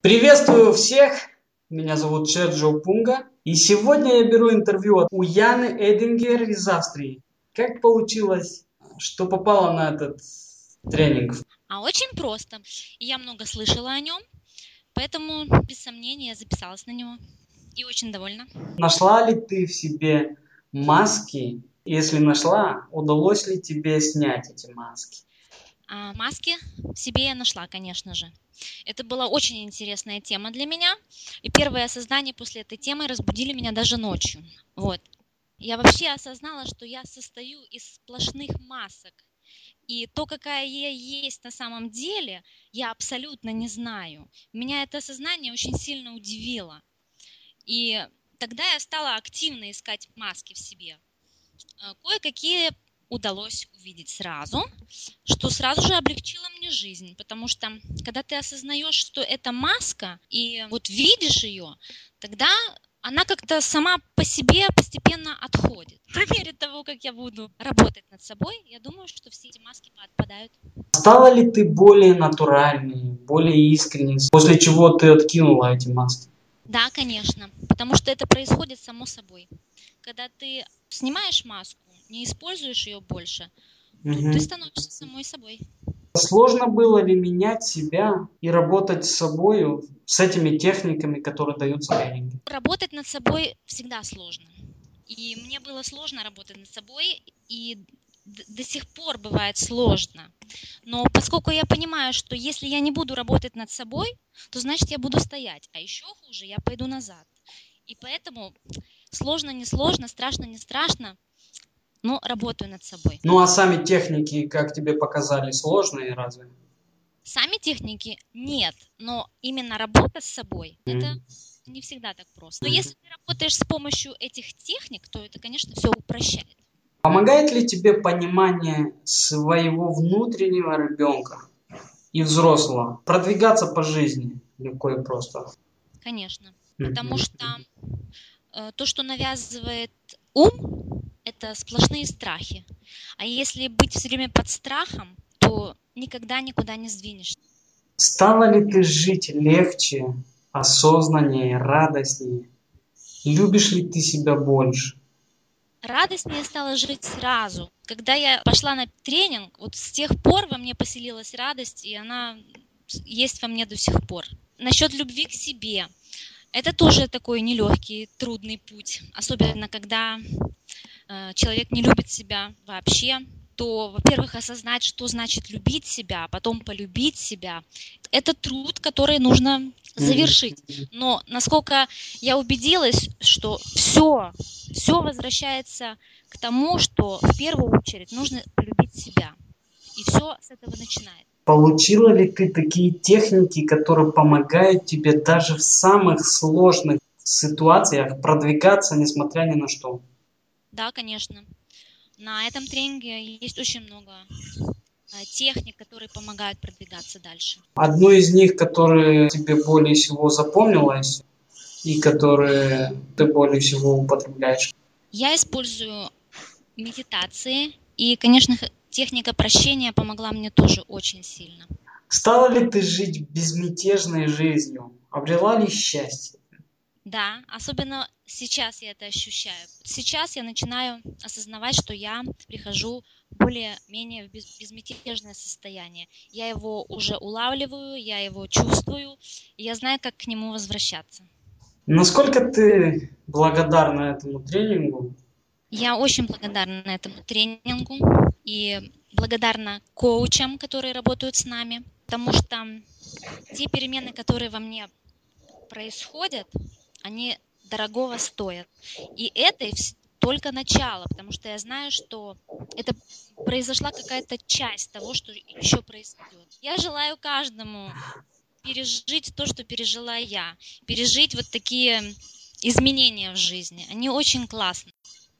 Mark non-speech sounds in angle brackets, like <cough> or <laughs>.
Приветствую всех! Меня зовут Серджио Пунга. И сегодня я беру интервью у Яны Эдингер из Австрии. Как получилось, что попала на этот тренинг? А очень просто. Я много слышала о нем, поэтому без сомнения я записалась на него. И очень довольна. Нашла ли ты в себе маски? Если нашла, удалось ли тебе снять эти маски? А маски себе я нашла, конечно же. Это была очень интересная тема для меня. И первое осознание после этой темы разбудили меня даже ночью. Вот. Я вообще осознала, что я состою из сплошных масок. И то, какая я есть на самом деле, я абсолютно не знаю. Меня это осознание очень сильно удивило. И тогда я стала активно искать маски в себе. Э, кое-какие удалось увидеть сразу, что сразу же облегчило мне жизнь, потому что когда ты осознаешь, что это маска, и вот видишь ее, тогда она как-то сама по себе постепенно отходит. <laughs> По мере того, как я буду работать над собой, я думаю, что все эти маски отпадают. Стала ли ты более натуральной, более искренней, после чего ты откинула эти маски? Да, конечно, потому что это происходит само собой. Когда ты снимаешь маску, не используешь ее больше, угу. ты становишься самой собой. Сложно было ли менять себя и работать с собой, с этими техниками, которые даются тренинги? Работать над собой всегда сложно. И мне было сложно работать над собой, и до сих пор бывает сложно. Но поскольку я понимаю, что если я не буду работать над собой, то значит я буду стоять. А еще хуже, я пойду назад. И поэтому сложно, не сложно, страшно, не страшно, но работаю над собой. Ну а сами техники, как тебе показали, сложные разве? Сами техники нет, но именно работа с собой, mm. это не всегда так просто. Но mm. если ты работаешь с помощью этих техник, то это, конечно, все упрощает. Помогает ли тебе понимание своего внутреннего ребенка и взрослого продвигаться по жизни легко и просто? Конечно, потому что э, то, что навязывает ум, это сплошные страхи. А если быть все время под страхом, то никогда никуда не сдвинешься. Стало ли ты жить легче, осознаннее, радостнее? Любишь ли ты себя больше? Радость мне стала жить сразу. Когда я пошла на тренинг, вот с тех пор во мне поселилась радость, и она есть во мне до сих пор. Насчет любви к себе. Это тоже такой нелегкий, трудный путь. Особенно, когда человек не любит себя вообще, то, во-первых, осознать, что значит любить себя, а потом полюбить себя, это труд, который нужно завершить. Но насколько я убедилась, что все, все возвращается к тому, что в первую очередь нужно полюбить себя. И все с этого начинает. Получила ли ты такие техники, которые помогают тебе даже в самых сложных ситуациях продвигаться, несмотря ни на что? Да, конечно. На этом тренинге есть очень много Э, техник, которые помогают продвигаться дальше? Одну из них, которая тебе более всего запомнилась и которые ты более всего употребляешь? Я использую медитации, и, конечно, техника прощения помогла мне тоже очень сильно. Стала ли ты жить безмятежной жизнью? Обрела ли счастье? Да, особенно сейчас я это ощущаю. Сейчас я начинаю осознавать, что я прихожу более-менее в безмятежное состояние. Я его уже улавливаю, я его чувствую, и я знаю, как к нему возвращаться. Насколько ты благодарна этому тренингу? Я очень благодарна этому тренингу и благодарна коучам, которые работают с нами, потому что те перемены, которые во мне происходят, они дорогого стоят. И это только начало, потому что я знаю, что это произошла какая-то часть того, что еще происходит. Я желаю каждому пережить то, что пережила я, пережить вот такие изменения в жизни. Они очень классные.